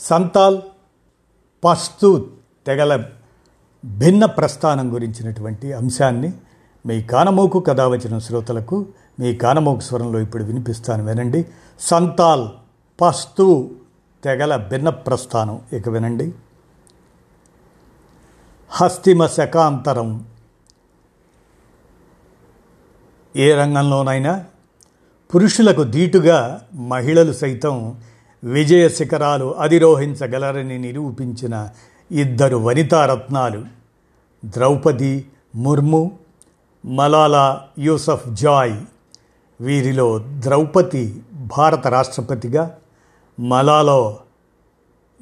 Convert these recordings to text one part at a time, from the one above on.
సంతాల్ పస్తూ తెగల భిన్న ప్రస్థానం గురించినటువంటి అంశాన్ని మీ కానమోకు కథ వచ్చిన శ్రోతలకు మీ కానమోకు స్వరంలో ఇప్పుడు వినిపిస్తాను వినండి. సంతాల్ పస్తూ తెగల భిన్న ప్రస్థానం. ఇక వినండి. హస్తిమ శకాంతరం. ఏ రంగంలోనైనా పురుషులకు ధీటుగా మహిళలు సైతం విజయ శిఖరాలు అధిరోహించగలరని నిరూపించిన ఇద్దరు వనితారత్నాలు. ద్రౌపది ముర్ము మలాలా యూసఫ్ జాయ్. వీరిలో ద్రౌపది భారత రాష్ట్రపతిగా మలాలో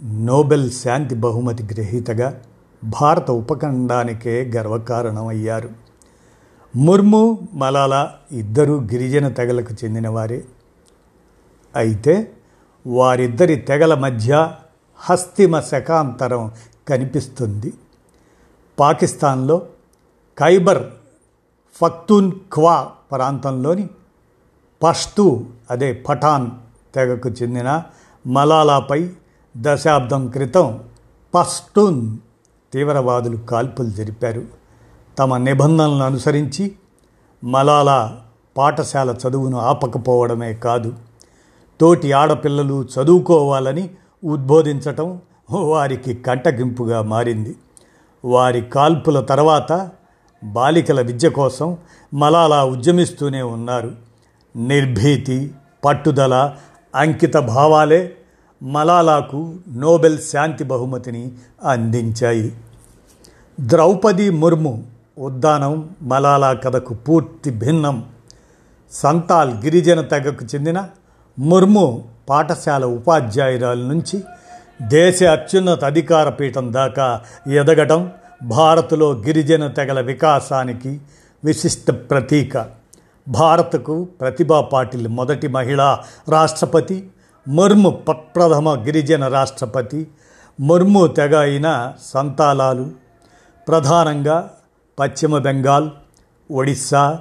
నోబెల్ శాంతి బహుమతి గ్రహీతగా భారత ఉపఖండానికే గర్వకారణమయ్యారు. ముర్ము మలాలా ఇద్దరు గిరిజన తెగలకు చెందినవారే. అయితే వారిద్దరి తెగల మధ్య హస్తిమ శకాంతరం కనిపిస్తుంది. పాకిస్తాన్లో ఖైబర్ ఫక్తున్ ఖ్వా ప్రాంతంలోని పష్తూ అదే పఠాన్ తెగకు చెందిన మలాలాపై దశాబ్దం క్రితం పష్టూన్ తీవ్రవాదులు కాల్పులు జరిపారు. తమ నిబంధనలను అనుసరించి మలాలా పాఠశాల చదువును ఆపకపోవడమే కాదు. తోటి ఆడపిల్లలు చదువుకోవాలని ఉద్బోధించటం వారికి కంటగింపుగా మారింది. వారి కాల్పుల తర్వాత బాలికల విద్య కోసం మలాలా ఉద్యమిస్తూనే ఉన్నారు. నిర్భీతి పట్టుదల అంకిత భావాలే మలాలాకు నోబెల్ శాంతి బహుమతిని అందించాయి. ద్రౌపది ముర్ము ఉద్దానం మలాలా కథకు పూర్తి భిన్నం. సంతాల్ గిరిజన తెగకు చెందిన ముర్ము పాఠశాల ఉపాధ్యాయురాల నుంచి దేశ అత్యున్నత అధికార పీఠం దాకా ఎదగడం భారత్లో గిరిజన తెగల వికాసానికి విశిష్ట ప్రతీక. భారత్కు ప్రతిభా పాటిల్ మొదటి మహిళా రాష్ట్రపతి ముర్ము ప్రథమ గిరిజన రాష్ట్రపతి ముర్ము తెగ అయిన సంతాలాలు ప్రధానంగా పశ్చిమ బెంగాల్ ఒడిస్సా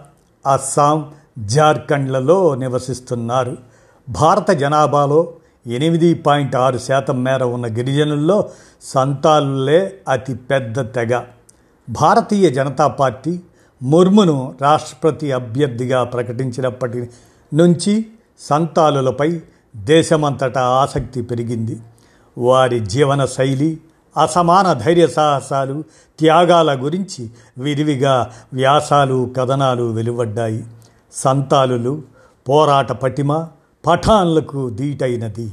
అస్సాం జార్ఖండ్లలో నివసిస్తున్నారు. భారత జనాభాలో ఎనిమిది పాయింట్ ఆరు శాతం మేర ఉన్న గిరిజనుల్లో సంతాలులే అతి పెద్ద తెగ. భారతీయ జనతా పార్టీ ముర్మును రాష్ట్రపతి అభ్యర్థిగా ప్రకటించినప్పటి నుంచి సంతాలులపై దేశమంతటా ఆసక్తి పెరిగింది. వారి జీవన శైలి అసమాన ధైర్య సాహసాలు త్యాగాల గురించి విరివిగా వ్యాసాలు కథనాలు వెలువడ్డాయి. సంతాలులు పోరాట పటిమ పఠాన్లకు దీటైనది.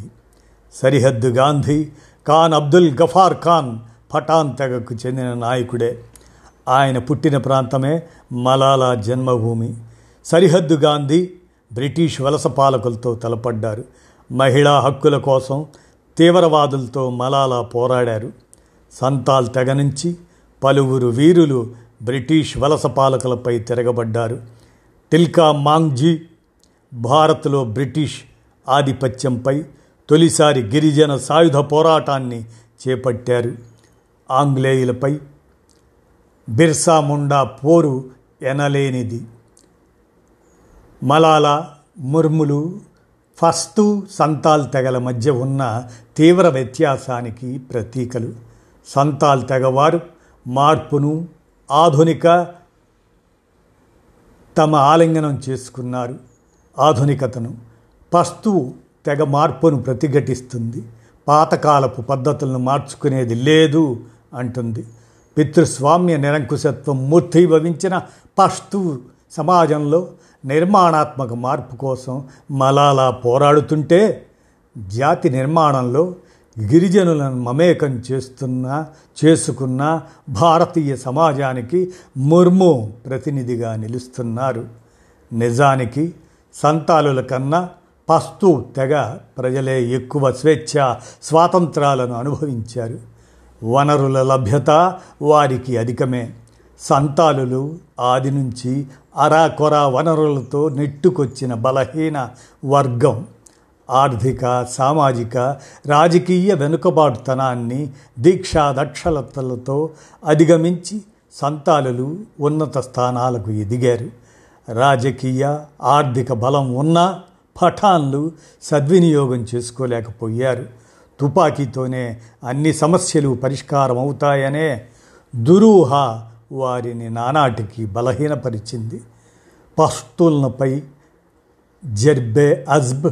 సరిహద్దు గాంధీ ఖాన్ అబ్దుల్ గఫార్ ఖాన్ పఠాన్ తెగకు చెందిన నాయకుడే. ఆయన పుట్టిన ప్రాంతమే మలాలా జన్మభూమి. సరిహద్దు గాంధీ బ్రిటిష్ వలస పాలకులతో తలపడ్డారు. మహిళా హక్కుల కోసం తీవ్రవాదులతో మలాలా పోరాడారు. సంతాల్ తెగ నుంచి పలువురు వీరులు బ్రిటిష్ వలస పాలకులపై తిరగబడ్డారు. టిల్కా మాంగ్జీ భారత్లో బ్రిటిష్ ఆధిపత్యంపై తొలిసారి గిరిజన సాయుధ పోరాటాన్ని చేపట్టారు. ఆంగ్లేయులపై బిర్సా ముండా పోరు ఎనలేనిది. మలాలా ముర్ములు ఫస్తు సంతాల్ తెగల మధ్య ఉన్న తీవ్ర వ్యత్యాసానికి ప్రతీకలు. సంతాల్ తెగవారు మార్పును ఆధునిక తమ ఆలింగనం చేసుకున్నారు. ఆధునికతను పస్తువు తెగ మార్పును ప్రతిఘటిస్తుంది పాతకాలపు పద్ధతులను మార్చుకునేది లేదు అంటుంది. పితృస్వామ్య నిరంకుశత్వం మూర్తిభవించిన పస్తు సమాజంలో నిర్మాణాత్మక మార్పు కోసం మలాలా పోరాడుతుంటే జాతి నిర్మాణంలో గిరిజనులను మమేకం చేస్తున్న చేసుకున్న భారతీయ సమాజానికి ముర్ము ప్రతినిధిగా నిలుస్తున్నారు. నిజానికి సంతాలుల కన్నా పస్తు తెగ ప్రజలే ఎక్కువ స్వేచ్ఛ స్వాతంత్రాలను అనుభవించారు. వనరుల లభ్యత వారికి అధికమే. సంతాలులు ఆది నుంచి అరాకొరా వనరులతో నెట్టుకొచ్చిన బలహీన వర్గం. ఆర్థిక సామాజిక రాజకీయ వెనుకబాటుతనాన్ని దీక్షా దక్షలతలతో అధిగమించి సంతాలులు ఉన్నత స్థానాలకు ఎదిగారు. రాజకీయ ఆర్థిక బలం ఉన్న పఠాన్లు సద్వినియోగం చేసుకోలేకపోయారు. తుపాకీతోనే అన్ని సమస్యలు పరిష్కారం అవుతాయనే దురూహ వారిని నానాటికి బలహీనపరిచింది. పస్తులపై జర్బే అజ్బ్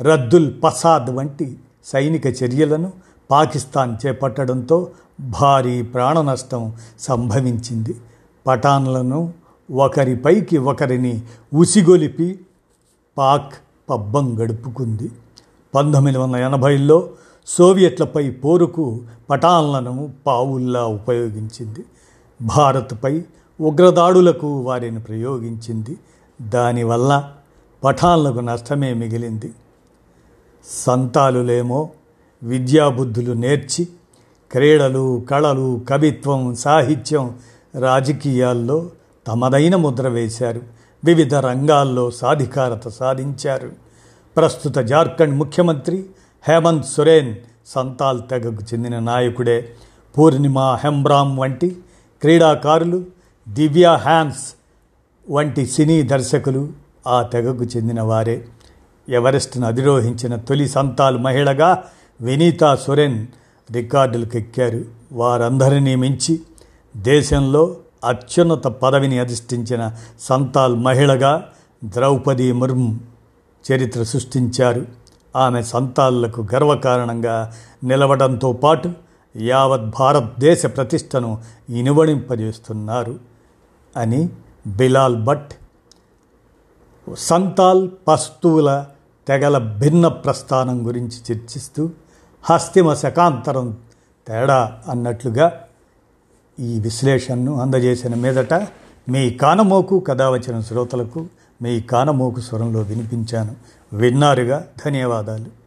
రద్దుల్ పసాద్ వంటి సైనిక చర్యలను పాకిస్తాన్ చేపట్టడంతో భారీ ప్రాణ నష్టం సంభవించింది. పఠాన్లను ఒకరిపైకి ఒకరిని ఉసిగొలిపి పాక్ పబ్బం గడుపుకుంది. పంతొమ్మిది వందల ఎనభైలో సోవియట్లపై పోరుకు పఠాన్లను పావుల్లా ఉపయోగించింది. భారత్పై ఉగ్రదాడులకు వారిని ప్రయోగించింది. దానివల్ల పఠాన్లకు నష్టమే మిగిలింది. సంతాలులేమో విద్యాబుద్ధులు నేర్చి క్రీడలు కళలు కవిత్వం సాహిత్యం రాజకీయాల్లో తమదైన ముద్ర వేశారు. వివిధ రంగాల్లో సాధికారత సాధించారు. ప్రస్తుత జార్ఖండ్ ముఖ్యమంత్రి హేమంత్ సొరేన్ సంతాల్ తెగకు చెందిన నాయకుడే. పూర్ణిమ హెంబ్రామ్ వంటి క్రీడాకారులు దివ్య హ్యాన్స్ వంటి సినీ దర్శకులు ఆ తెగకు చెందిన వారే. ఎవరెస్ట్ను అధిరోహించిన తొలి సంతాల్ మహిళగా వినీతా సొరెన్ రికార్డులకు ఎక్కారు వారందరినీ మించి దేశంలో అత్యున్నత పదవిని అధిష్ఠించిన సంతాల్ మహిళగా ద్రౌపది ముర్ము చరిత్ర సృష్టించారు. ఆమె సంతాళ్ళకు గర్వకారణంగా నిలవడంతో పాటు యావత్ భారతదేశ ప్రతిష్టను ఇనువడింపజేస్తున్నారు. అని బిలాల్ భట్ సంతాల్ పస్తువుల తెగల భిన్న ప్రస్థానం గురించి చర్చిస్తూ హస్తిమ శకాంతరం తేడా అన్నట్లుగా ఈ విశ్లేషణను అందజేసిన మీదట మీ కానమోకు కథ వచ్చిన శ్రోతలకు మీ కానమోకు స్వరంలో వినిపించాను. విన్నారుగా ధన్యవాదాలు.